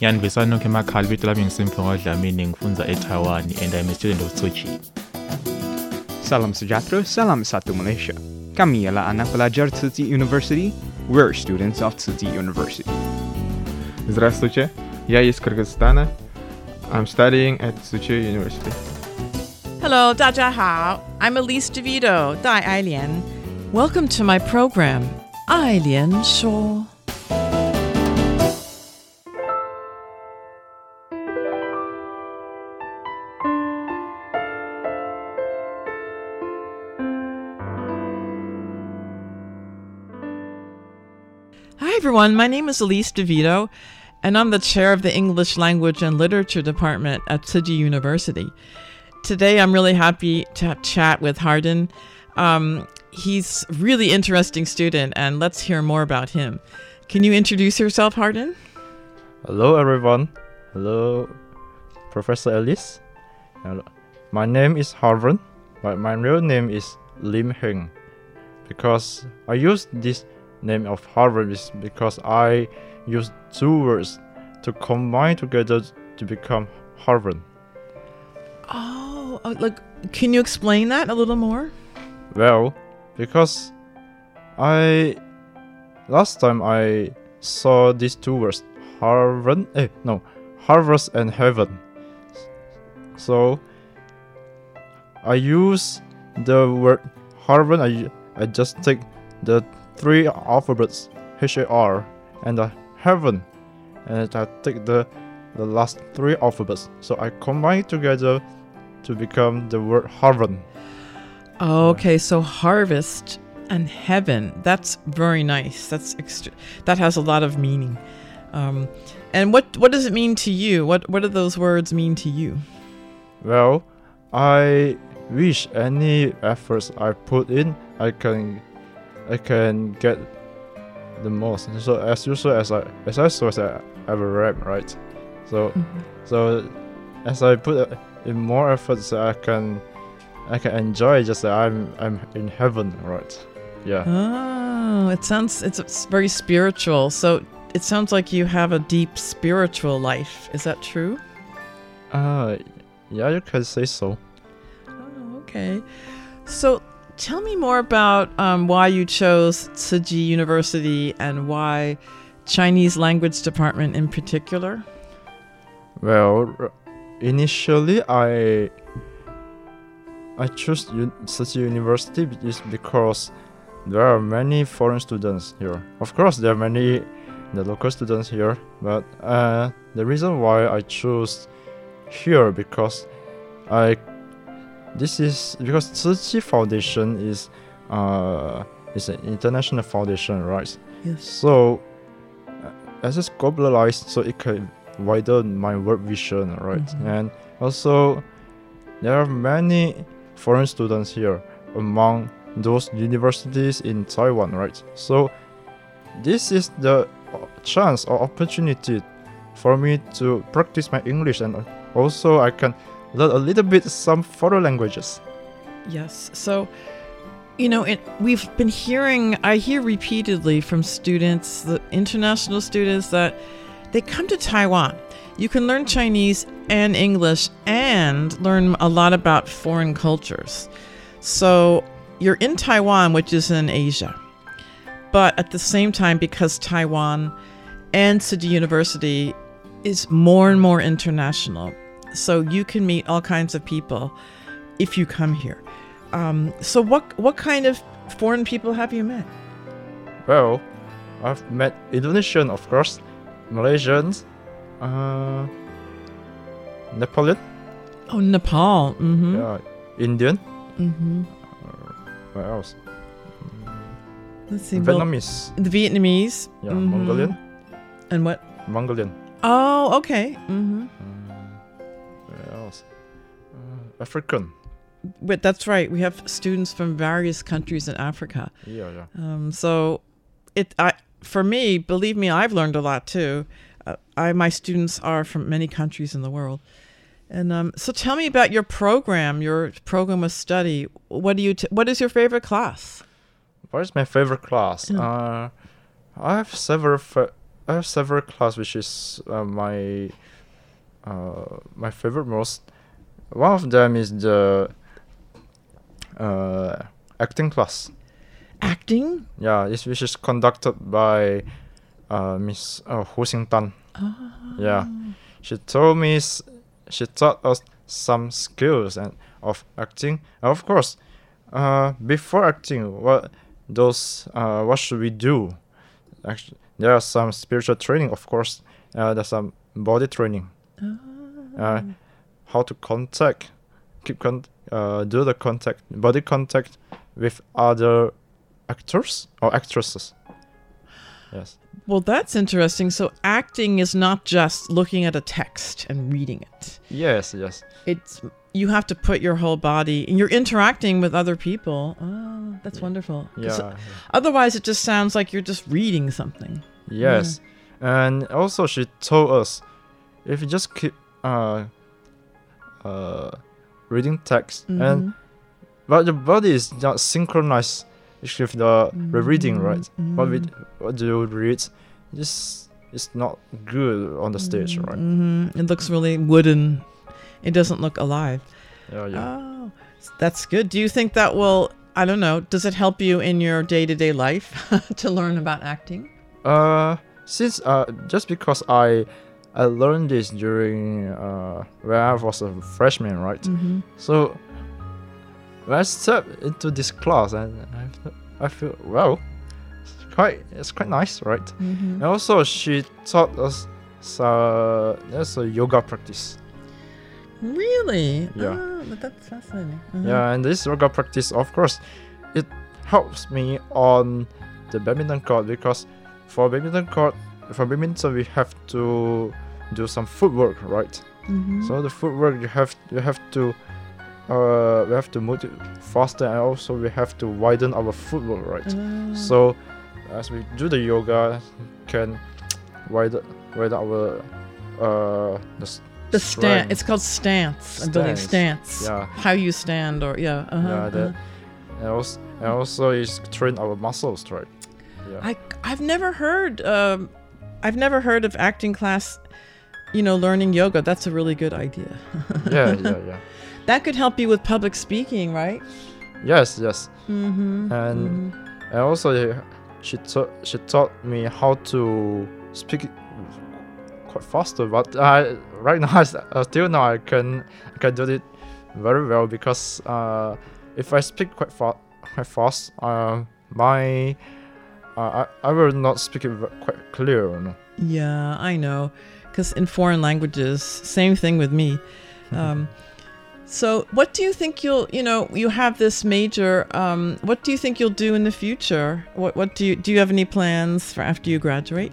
Yandivisani nonke emakhaya ibito lami ngisimphiwe ngodlamini ngifunza eTaiwan and I'm a student of Tzu Chi. Salam sejahtera, salam satu Malaysia. Kami ialah anak pelajar Tzu Chi University. We're students of Tzu Chi University. Здравствуйте, я из Кыргызстана. I'm studying at Tzu Chi University. Hello, 大家好. I'm Elise DeVido, Dai Ailian. Welcome to my program, Ailian Shuo. Everyone. My name is Elise DeVido, and I'm the chair of the English Language and Literature Department at Tzu Chi University. Today, I'm really happy to chat with Harven. Um, he's really interesting student, and let's hear more about him. Can you introduce yourself, Harven? Hello, everyone. Hello, Professor Elise. Hello. My name is Harven, but my real name is Lim Heng. Because I use this name of Harven is because I use two words to combine together to become Harven. Oh, uh, like, can you explain that a little more? Well, because I last time I saw these two words, Harven, eh, no, harvest and heaven. So I use the word Harven. I I just take the three alphabets H A R and the heaven, and I take the the last three alphabets. So I combine together to become the word Harven. Okay, so harvest and heaven. That's very nice. That's extra- that has a lot of meaning. Um, and what what does it mean to you? What what do those words mean to you? Well, I wish any efforts I put in, I can, I can get the most. So as usual as I as I as I have a right? So, so as I put uh, in more efforts, I can, I can enjoy just that I'm I'm in heaven, right? Yeah. Oh, it sounds it's, it's very spiritual. So it sounds like you have a deep spiritual life. Is that true? Uh, yeah, you can say so. Oh, okay. So tell me more about um, why you chose Tzu Chi University and why Chinese language department in particular. Well, initially I I chose a university is because there are many foreign students here. Of course, there are many the local students here, but uh, the reason why I chose here because I this is because Tzu Foundation is uh is an international foundation, right? Yes. So uh, as it's globalized, so it can widen my world vision, right? Mhm. And also, there are many foreign students here among those universities in Taiwan, right? So, this is the chance or opportunity for me to practice my English, and also I can learn a little bit some foreign languages. Yes. So, you know, it, we've been hearing, I hear repeatedly from students, the international students, that they come to Taiwan. You can learn Chinese and English and learn a lot about foreign cultures. So, you're in Taiwan, which is in Asia. But at the same time, because Taiwan and Tzu Chi University is more and more international, so you can meet all kinds of people if you come here. Um, so what what kind of foreign people have you met? Well, I've met Indonesian, of course, Malaysians, uh, Nepalian, Oh, Nepal. Mm-hmm. yeah, Indian. Mm-hmm. What else? Let's see. well, Vietnamese. the Vietnamese. Yeah, mhm. Mongolian. And what? Mongolian. Oh, okay. Mm-hmm. Uh, African. But that's right. We have students from various countries in Africa. Yeah, yeah. Um, so it I for me, believe me, I've learned a lot too. Uh, I my students are from many countries in the world. And um, so tell me about your program, your program of study. What do you t- what is your favorite class? What is my favorite class? Yeah. Uh, I have several. Fa- I have several class, which is uh, my uh, my favorite most. One of them is the uh, acting class. Acting? Yeah, it's, which is conducted by uh, Miss uh, Ho Sing Tan. Yeah, she told me she taught us some skills and of acting. And of course, uh, before acting, what those uh, what should we do? Actually, there are some spiritual training, of course. Uh, there's some body training. Uh, how to contact, keep con- uh, do the contact, body contact with other actors or actresses. Yes. Well, that's interesting. So acting is not just looking at a text and reading it. Yes. Yes. It's you have to put your whole body and you're interacting with other people. Oh, that's wonderful. Yeah. Otherwise, it just sounds like you're just reading something. Yes, and also she told us if you just keep uh uh reading text Mm-hmm. and but the body is not synchronized with the, the reading, right? What we what do you read? This is not good on the stage, right? hmm It looks really wooden. It doesn't look alive. Yeah, yeah. Oh, that's good. Do you think that will? I don't know. Does it help you in your day-to-day life to learn about acting? Uh, since uh, just because I I learned this during uh when I was a freshman, right? Mhm. So when I step into this class, and I, fe- I feel well, it's quite it's quite nice, right? Mhm. And also she taught us uh, there's a yoga practice. Really? Yeah. Oh, but that's fascinating. Uh-huh. Yeah, and this yoga practice, of course, it helps me on the badminton court because for badminton court, for badminton we have to do some footwork, right? Mhm. So the footwork you have you have to uh we have to move it faster and also we have to widen our footwork, right? Ah. So as we do the yoga, can widen widen our uh the, The stand. It's called stance. I believe Stance, stance. yeah. How you stand, or yeah. Uh-huh, yeah, that, uh-huh. and also and also is train our muscles, right? Yeah. I I've never heard. Um, I've never heard of acting class. You know, learning yoga. That's a really good idea. yeah, yeah, yeah. That could help you with public speaking, right? Yes, yes. Mm-hmm. And and also uh, she taught she taught me how to speak quite faster. But I right now I uh, still now I can I can do it very well because uh if I speak quite fast quite fast uh my I I will not speak it quite clear. Yeah, I know. Because in foreign languages, same thing with me. Um, so, what do you think you'll, you know, you have this major, um, what do you think you'll do in the future? What, what do you, do you have any plans for after you graduate?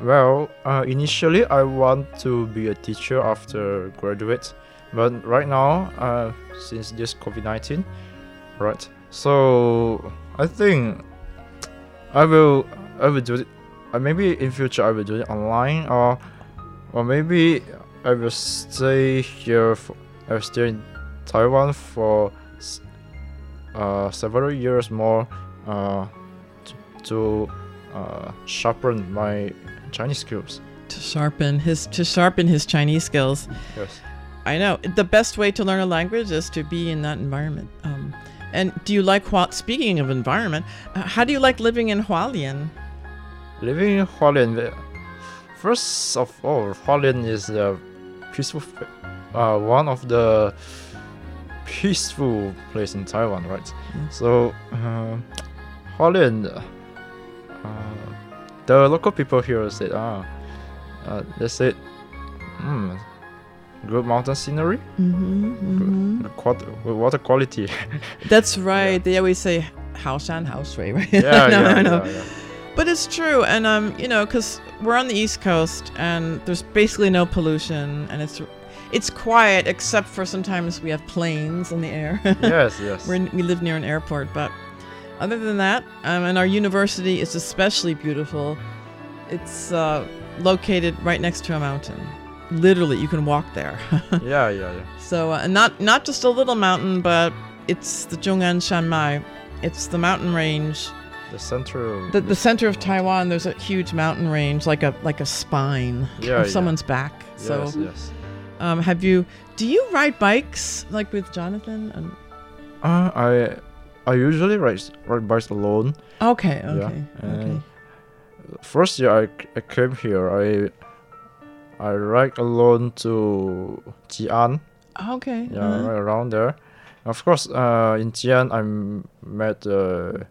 Well, uh, initially I want to be a teacher after graduate, but right now, uh, since this COVID nineteen, right? So I think I will I will do it. Uh, maybe in future I will do it online, or or maybe I will stay here. For, I will stay in Taiwan for uh, several years more, uh, t- to uh, sharpen my Chinese skills. To sharpen his, to sharpen his Chinese skills. Yes. I know. The best way to learn a language is to be in that environment. Um, and do you like, Hua- speaking of environment, uh, how do you like living in Hualien? Living in Hualien, first of all, Hualien is a peaceful, uh, one of the peaceful place in Taiwan, right? So, uh, Hualien, uh, the local people here said, ah, uh, they said, hmm, good mountain scenery, mm-hmm, mm-hmm. Water quality. That's right. Yeah. They always say house and house right? Yeah, no, yeah, no, yeah, yeah, But it's true, and um, you know, because we're on the East Coast, and there's basically no pollution, and it's it's quiet except for sometimes we have planes in the air. yes, yes. We're we live near an airport, but other than that, um, and our university is especially beautiful. It's uh, located right next to a mountain. Literally, you can walk there. yeah, yeah, yeah. So, uh, not not just a little mountain, but it's the Zhongyang Shanmai. It's the mountain range. The center. Of The, the center of Taiwan. There's a huge mountain range, like a like a spine Yeah, of yeah. someone's back. So, Yes, yes. um, have you? Do you ride bikes like with Jonathan? And Uh, I I usually ride ride bikes alone. okay, Yeah, okay, okay. First year I, I came here, I I ride alone to Jian. Okay. Yeah, uh-huh. right around there. Of course, uh, in Jian I met uh,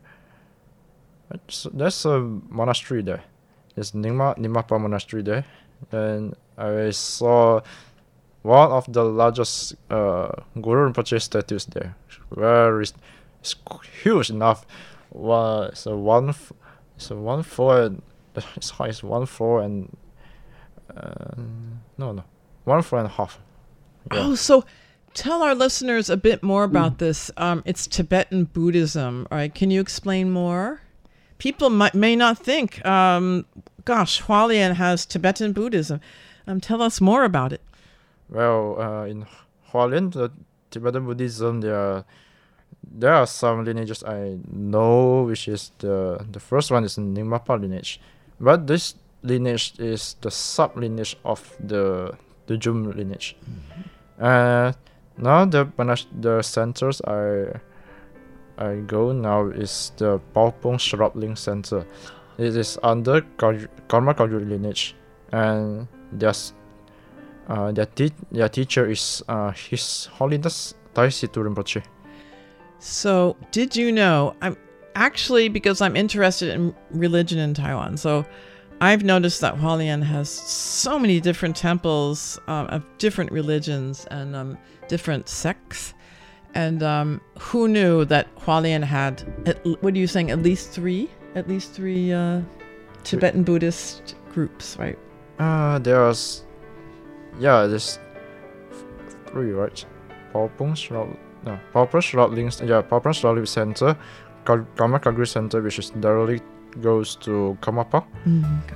there's a monastery there. There's Nyingma Nyingmapa monastery there, and I saw one of the largest uh, Guru Rinpoche statues there. Very, it's huge enough. One, it's a one, f- it's a one floor and its height is one floor and uh, no no one floor and a half. Yeah. Oh, so tell our listeners a bit more about this. Um, it's Tibetan Buddhism, right? Can you explain more? People might, may not think, um, gosh, Hualien has Tibetan Buddhism. Um, tell us more about it. Well, uh, in Hualien, the Tibetan Buddhism, there are, there are some lineages I know, which is the the first one is Nyingmapa lineage, but this lineage is the sub lineage of the the Jum lineage. Uh, now the the centers I I go now is the Baopong Shrubling Center. It is under Kar- Karma Kagyu lineage, and there's uh, their, te- their teacher is uh, His Holiness Tai Situ Rinpoche. So, did you know? I'm actually because I'm interested in religion in Taiwan. So, I've noticed that Hualien has so many different temples um, of different religions and um, different sects. And um, who knew that Hualien had? At, what are you saying? At least three? At least three uh, Tibetan Buddhist groups, right? Uh, there's, yeah, there's three, right? Paupung Shrub, no, Paupung Shrubling, yeah, Paupung Shrubling Center, Kar- Karma Kagyu Center, which is directly goes to Karmapa.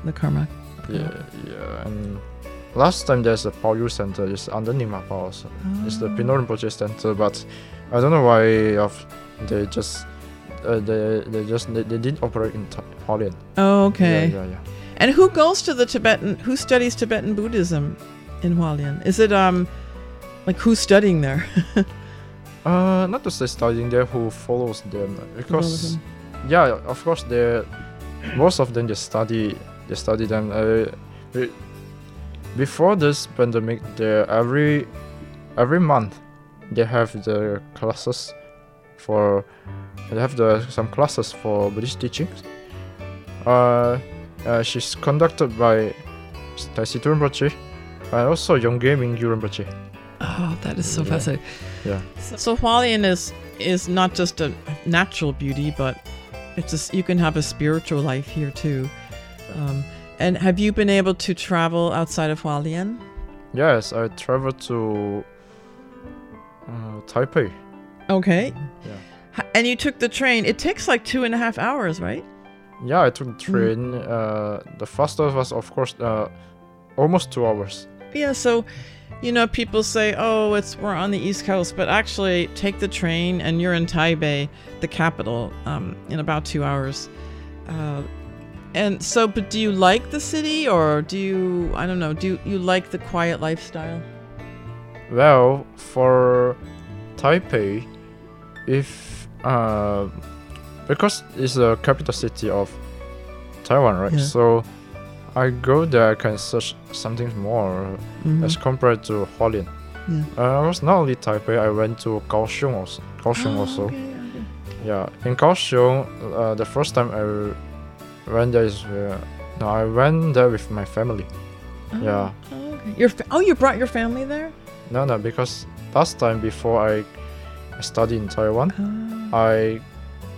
The karma. Yeah, yeah, and last time there's a Palyul Center, it's under Nyingmapa also. It's the Penor Rinpoche Center, but I don't know why of they just. Uh, they, they just they, they didn't operate in Hualien. Oh, okay. Yeah, yeah, yeah. And who goes to the Tibetan? Who studies Tibetan Buddhism in Hualien? Is it um, like who's studying there? Uh, not to say studying there who follows them because yeah, of course they most of them just study they study them. Uh, before this pandemic, they every every month they have the classes for they have the some classes for Buddhist teachings. Uh, uh she's conducted by Tai Situ Rinpoche and also Yongey Mingyur Rinpoche. Oh, that is so Yeah. fascinating. Yeah. So, so Hualien is is not just a natural beauty, but it's just you can have a spiritual life here too. Um, and have you been able to travel outside of Hualien? Yes, I traveled to uh, Taipei. Okay. Yeah. And you took the train. It takes like two and a half hours, right? Yeah, I took the train. Uh, the fastest was, of course, uh, almost two hours. Yeah, so you know, people say, "Oh, it's we're on the East Coast," but actually, take the train and you're in Taipei, the capital, um, in about two hours. Uh, and so, but do you like the city, or do you? I don't know. Do you, you like the quiet lifestyle? Well, for Taipei, if uh, because it's the capital city of Taiwan, right? Yeah. So I go there, I can search something more Mhm. as compared to Hualien. Yeah. Uh, I was not only Taipei. I went to Kaohsiung also. Kaohsiung Oh, also. okay, okay. Yeah, in Kaohsiung, uh, the first time I went there is uh, no, I went there with my family. Yeah. Oh, okay. Your fa- oh, you brought your family there? No, no, because last time before I, I studied in Taiwan, Oh, I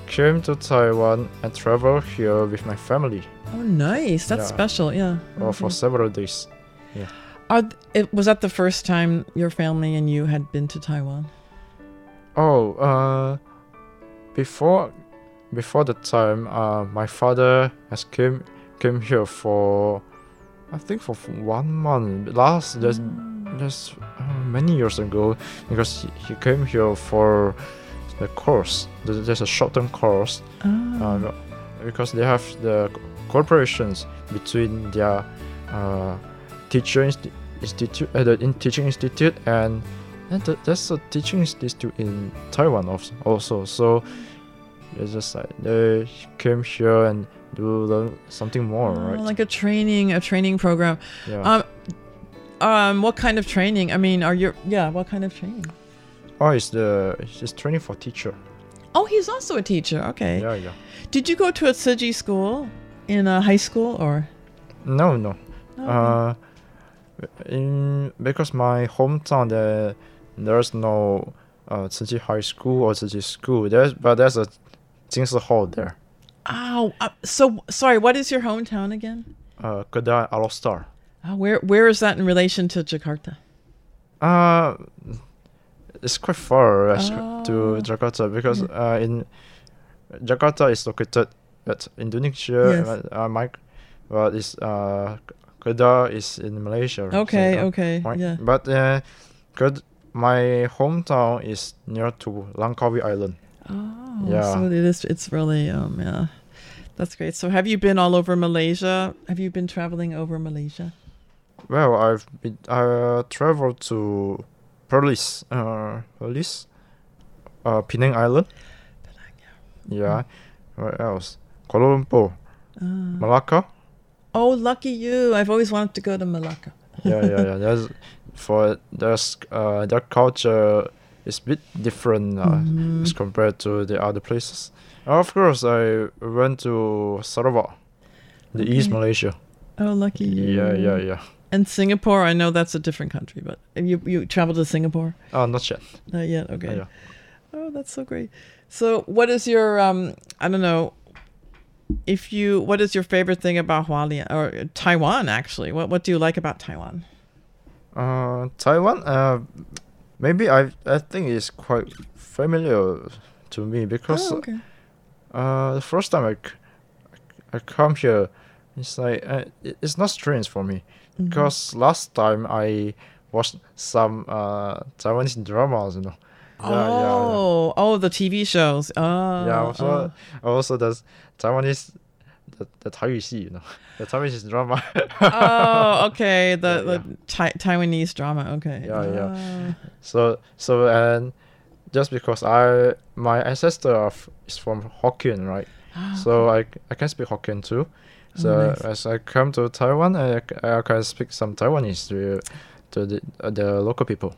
came to Taiwan and traveled here with my family oh nice. That's Yeah. special. Yeah. uh, for several days. Are th- it, was that the first time your family and you had been to Taiwan? Oh, uh, before before the time, uh, my father has came came here for, I think for one month. Last just just uh, many years ago, because he, he came here for the course. There's a short term course. Oh. Uh, because they have the corporations between their uh, teacher insti- institute, uh, the in teaching institute, and and th- there's a teaching institute in Taiwan also. So it's just like they came here and do something more, Oh, right? Like a training, a training program. yeah. Um, um, what kind of training? I mean, are you? Yeah, what kind of training? oh, it's the it's just training for teacher. Oh, he's also a teacher. Okay. Yeah, yeah. Did you go to a Tzu Chi school in a high school or? No, no. No. Uh, in because my hometown there there's no uh Tzu Chi High School or Tzu Chi School. There's but there's a Jing Si Hall there. Oh, uh, so sorry. What is your hometown again? Uh, Kedah Alostar. Uh, where Where is that in relation to Jakarta? Uh, it's quite far Oh. to Jakarta because uh in Jakarta is located at Indonesia. Yes. Uh, uh, my, well, it's uh Kedah is in Malaysia. so, Okay. uh, Okay. Right. Yeah. But uh. My hometown is near to Langkawi Island. Oh, Yeah. So it is. It's really. Um. Yeah. That's great. So have you been all over Malaysia? Have you been traveling over Malaysia? Well, I've been I traveled to Perlis, uh, Perlis, uh, Penang Island. Yeah. Yeah. Where else? Kuala Lumpur, Uh, Malacca. oh, lucky you! I've always wanted to go to Malacca. Yeah, yeah, yeah. There's for there's uh their culture is a bit different uh, Mhm. as compared to the other places. Of course, I went to Sarawak, the East Malaysia. Oh, lucky you! Yeah, yeah, yeah. And Singapore, I know that's a different country, but you you traveled to Singapore? Oh, not yet. Not yet. Okay. yeah. Oh, that's so great. So, what is your um? I don't know. If you, what is your favorite thing about Hualien or Taiwan? Actually, what what do you like about Taiwan? Uh, Taiwan. Uh, maybe I I think it's quite familiar to me because Oh, okay. uh the first time I, c- I come here, it's like uh, it's not strange for me Mm-hmm. because last time I watched some uh Taiwanese dramas, you know. Oh, yeah, yeah, oh, oh the TV shows. Oh, yeah. Also, oh. also the Taiwanese, the the Taiwanese you know, the Taiwanese drama. oh, okay. The yeah, the Taiwanese drama. Okay. Yeah, yeah. Oh. So so and just because I my ancestor of, is from Hokkien, right? Oh, so I I can speak Hokkien too. So oh, nice. as I come to Taiwan, I, I can speak some Taiwanese to to the, uh, the local people.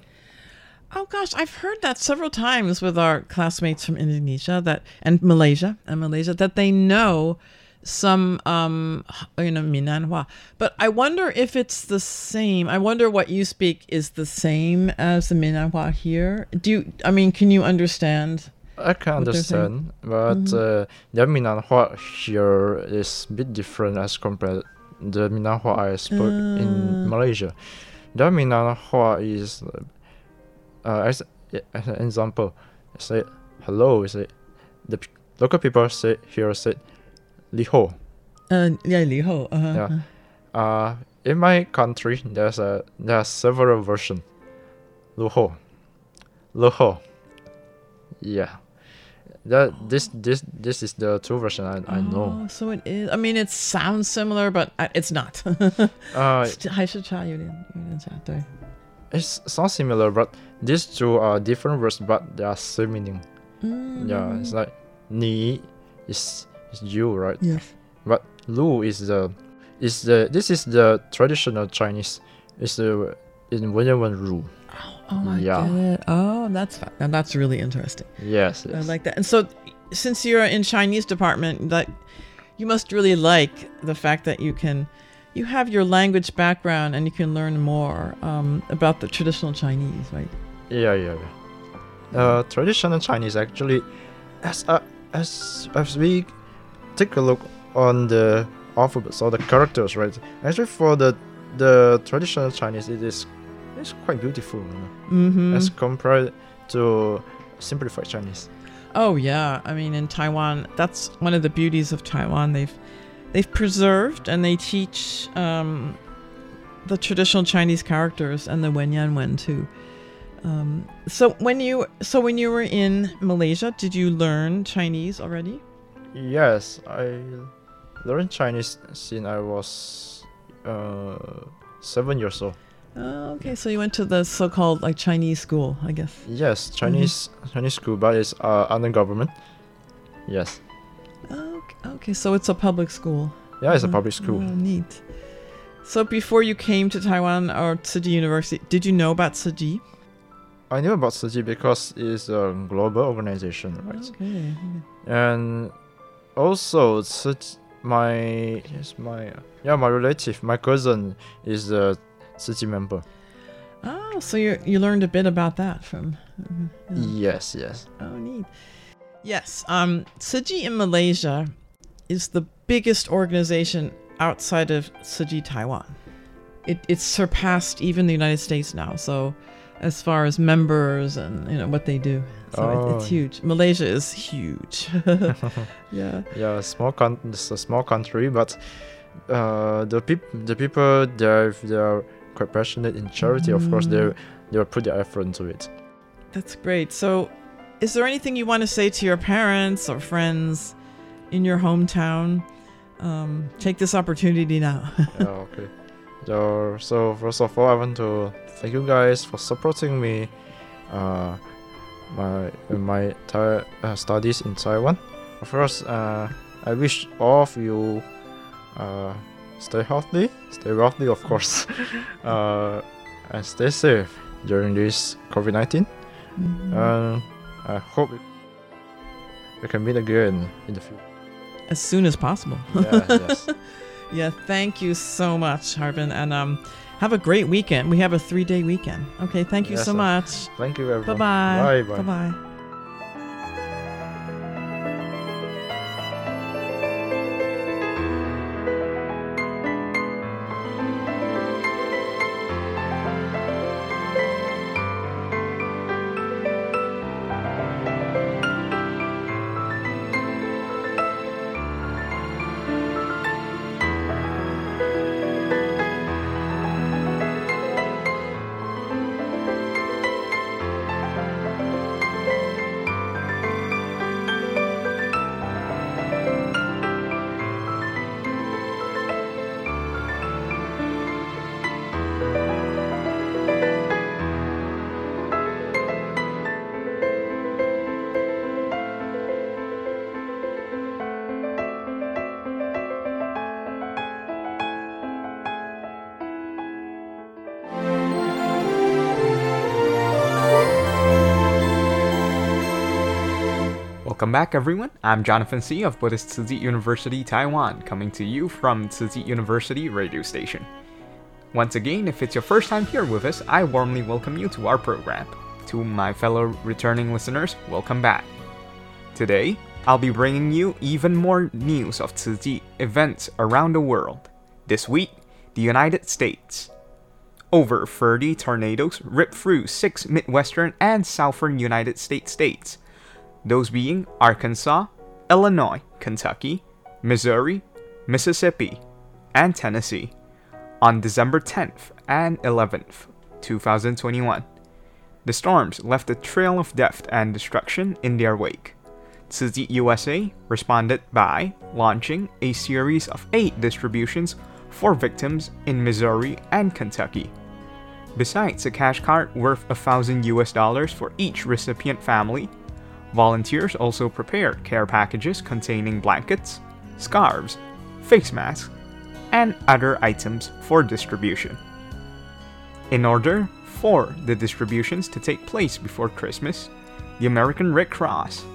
Oh gosh, I've heard that several times with our classmates from Indonesia that and Malaysia and Malaysia that they know some um you know Minnanhua. But I wonder if it's the same. I wonder what you speak is the same as the Minnanhua here. Do you I mean can you understand? I can What they're saying. understand, but uh, the Minnanhua here is a bit different as compared the Minnanhua I spoke Uh. in Malaysia. The Minnanhua is, uh, uh, as, as an example, say hello. Say the p- local people say here say liho. Uh yeah, Liho. Uh-huh. Yeah. Uh, in my country, there's a there are several versions. Luho, luho. Yeah, that this this this is the two version I, I know. Oh, so it is. I mean, it sounds similar, but uh, it's not. Uh, 还是差有点有点差，对。 it sounds similar, but these two are different words, but they are same meaning. Mm. Yeah, it's like ni is is you, right? Yes. But lu is the is the this is the traditional Chinese. It's the in Wenyanwen Ru. Oh, oh I Yeah. get it. Oh, that's fa- now that's really interesting. Yes, I like that. And so, since you're in Chinese department, that you must really like the fact that you can, you have your language background and you can learn more um, about the traditional Chinese, right? Yeah, yeah, yeah. Uh, traditional Chinese actually, as uh, as as we take a look on the alphabets or the characters, right? Actually, for the the traditional Chinese, it is it's quite beautiful you know, Mm-hmm. as compared to simplified Chinese. Oh yeah, I mean in Taiwan, that's one of the beauties of Taiwan. They've they've preserved and they teach um, the traditional Chinese characters and the Wenyan Wen too. Um, so when you so when you were in Malaysia, did you learn Chinese already? Yes, I learned Chinese since I was uh, seven years old. Oh, okay, so you went to the so-called like Chinese school, I guess. Yes, Chinese Chinese school, but it's uh, under government. Yes, Okay, okay, so it's a public school. yeah, it's a Oh, public school. Oh, neat. So before you came to Taiwan or Tzu Chi University, did you know about Tzu Chi? I knew about Tzu Chi because it's a global organization, right? Okay. And also, my yes, my yeah, my relative, my cousin is a Tzu Chi member. Oh, so you you learned a bit about that from. Uh, yeah. Yes, yes. Oh, neat. Yes. Um, Tzu in Malaysia is the biggest organization outside of Chi Taiwan. It it's surpassed even the United States now. So, as far as members and you know what they do, so it, it's Oh. huge. Malaysia is huge. yeah. Yeah, small con- it's a small country, but uh, the peop- the people they're they're quite passionate in charity. Of course, they they put their effort into it. That's great. So, is there anything you want to say to your parents or friends in your hometown? Um, take this opportunity now. yeah, okay. So, first of all, I want to thank you guys for supporting me, uh, my in my uh, studies in Taiwan. Of course, uh, I wish all of you uh, stay healthy, stay wealthy, of course, uh, and stay safe during this COVID nineteen. And I hope we can meet again in the future. as soon as possible. Yeah, yes. yeah, thank you so much, Harven, and um, have a great weekend. We have a three-day weekend. Okay, thank you Yes, so much. Thank you, everyone. Bye-bye. Bye bye. Bye bye. Welcome back, everyone. I'm Jonathan C. of Buddhist Tzu Chi University, Taiwan, coming to you from Tzu Chi University radio station. Once again, if it's your first time here with us, I warmly welcome you to our program. To my fellow returning listeners, welcome back. Today, I'll be bringing you even more news of Tzu Chi events around the world. This week, the United States. Over 30 tornadoes ripped through six Midwestern and Southern United States states, those being Arkansas, Illinois, Kentucky, Missouri, Mississippi, and Tennessee, on December 10th and 11th, 2021. The storms left a trail of death and destruction in their wake. Tzu USA responded by launching a series of eight distributions for victims in Missouri and Kentucky. Besides a cash card worth a thousand US dollars for each recipient family, volunteers also prepared care packages containing blankets, scarves, face masks, and other items for distribution. In order for the distributions to take place before Christmas, the American Red Cross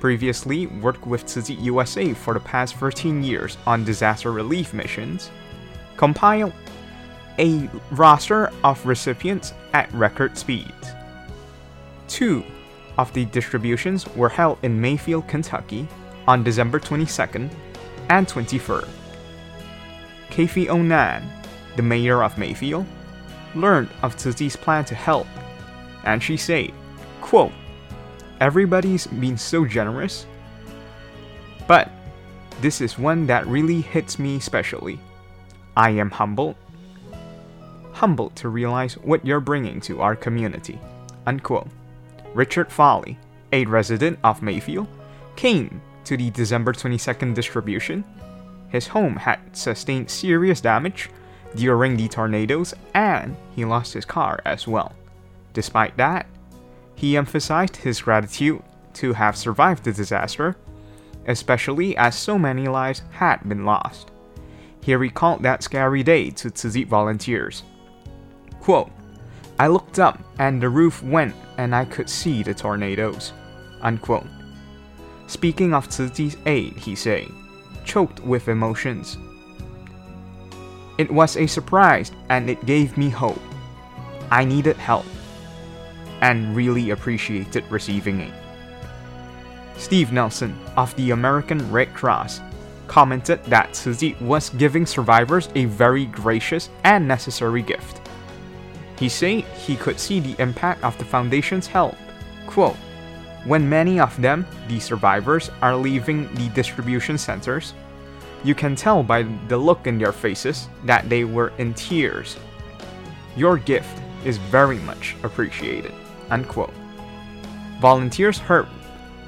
previously worked with Tzu USA for the past 13 years on disaster relief missions, compiled a roster of recipients at record speeds. Two of the distributions were held in Mayfield, Kentucky on December 22nd and 23rd. Kathy O'Nan, the mayor of Mayfield, learned of Tzu plan to help, and she said, quote, Everybody's been so generous, but this is one that really hits me specially. I am humbled, humbled to realize what you're bringing to our community. Unquote. Richard Foley, a resident of Mayfield, came to the December 22nd distribution. His home had sustained serious damage during the tornadoes and he lost his car as well. Despite that, he emphasized his gratitude to have survived the disaster, especially as so many lives had been lost. He recalled that scary day to Tzu volunteers. Quote, I looked up and the roof went and I could see the tornadoes. Unquote. Speaking of Chi's aid, he said, choked with emotions. It was a surprise and it gave me hope. I needed help and really appreciated receiving it. Steve Nelson of the American Red Cross commented that Chi was giving survivors a very gracious and necessary gift. He said he could see the impact of the foundation's help. Quote, when many of them, the survivors, are leaving the distribution centers, you can tell by the look in their faces that they were in tears. Your gift is very much appreciated. Unquote. Volunteers heard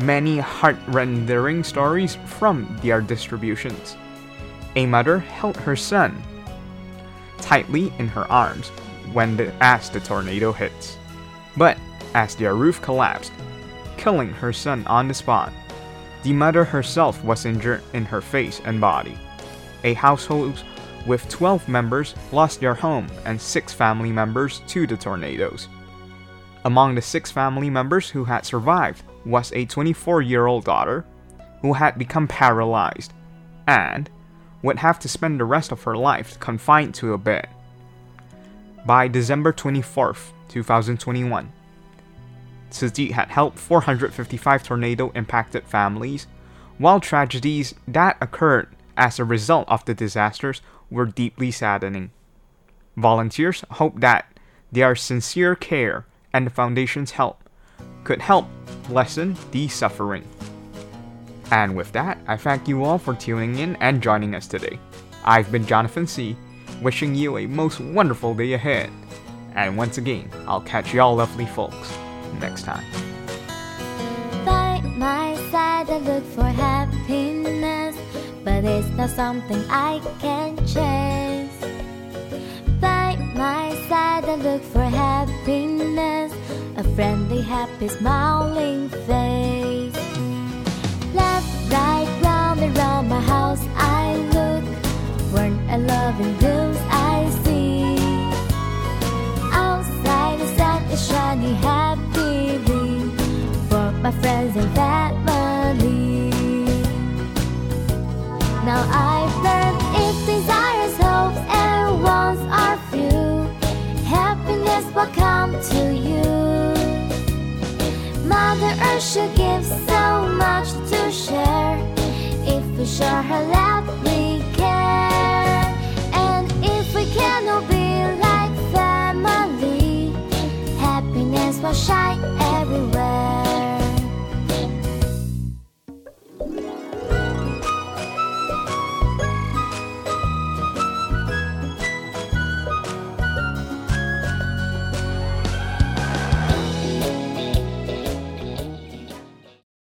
many heart-rending stories from their distributions. A mother held her son tightly in her arms when the, as the tornado hits. But as their roof collapsed, killing her son on the spot, the mother herself was injured in her face and body. A household with 12 members lost their home and 6 family members to the tornadoes. Among the 6 family members who had survived was a 24 year old daughter who had become paralyzed and would have to spend the rest of her life confined to a bed. By December 24th, 2021, Tzu had helped 455 tornado impacted families, while tragedies that occurred as a result of the disasters were deeply saddening. Volunteers hope that their sincere care and the Foundation's help could help lessen the suffering. And with that, I thank you all for tuning in and joining us today. I've been Jonathan C., wishing you a most wonderful day ahead. And once again, I'll catch y'all lovely folks next time. By my side, I look for happiness, but it's not something I can chase. By my side, I look for happiness, a friendly, happy, smiling face. Right, round my house, I my friends and family. Now I've learned if desires, hopes, and wants are few, happiness will come to you. Mother Earth should give so much to share if we share her love.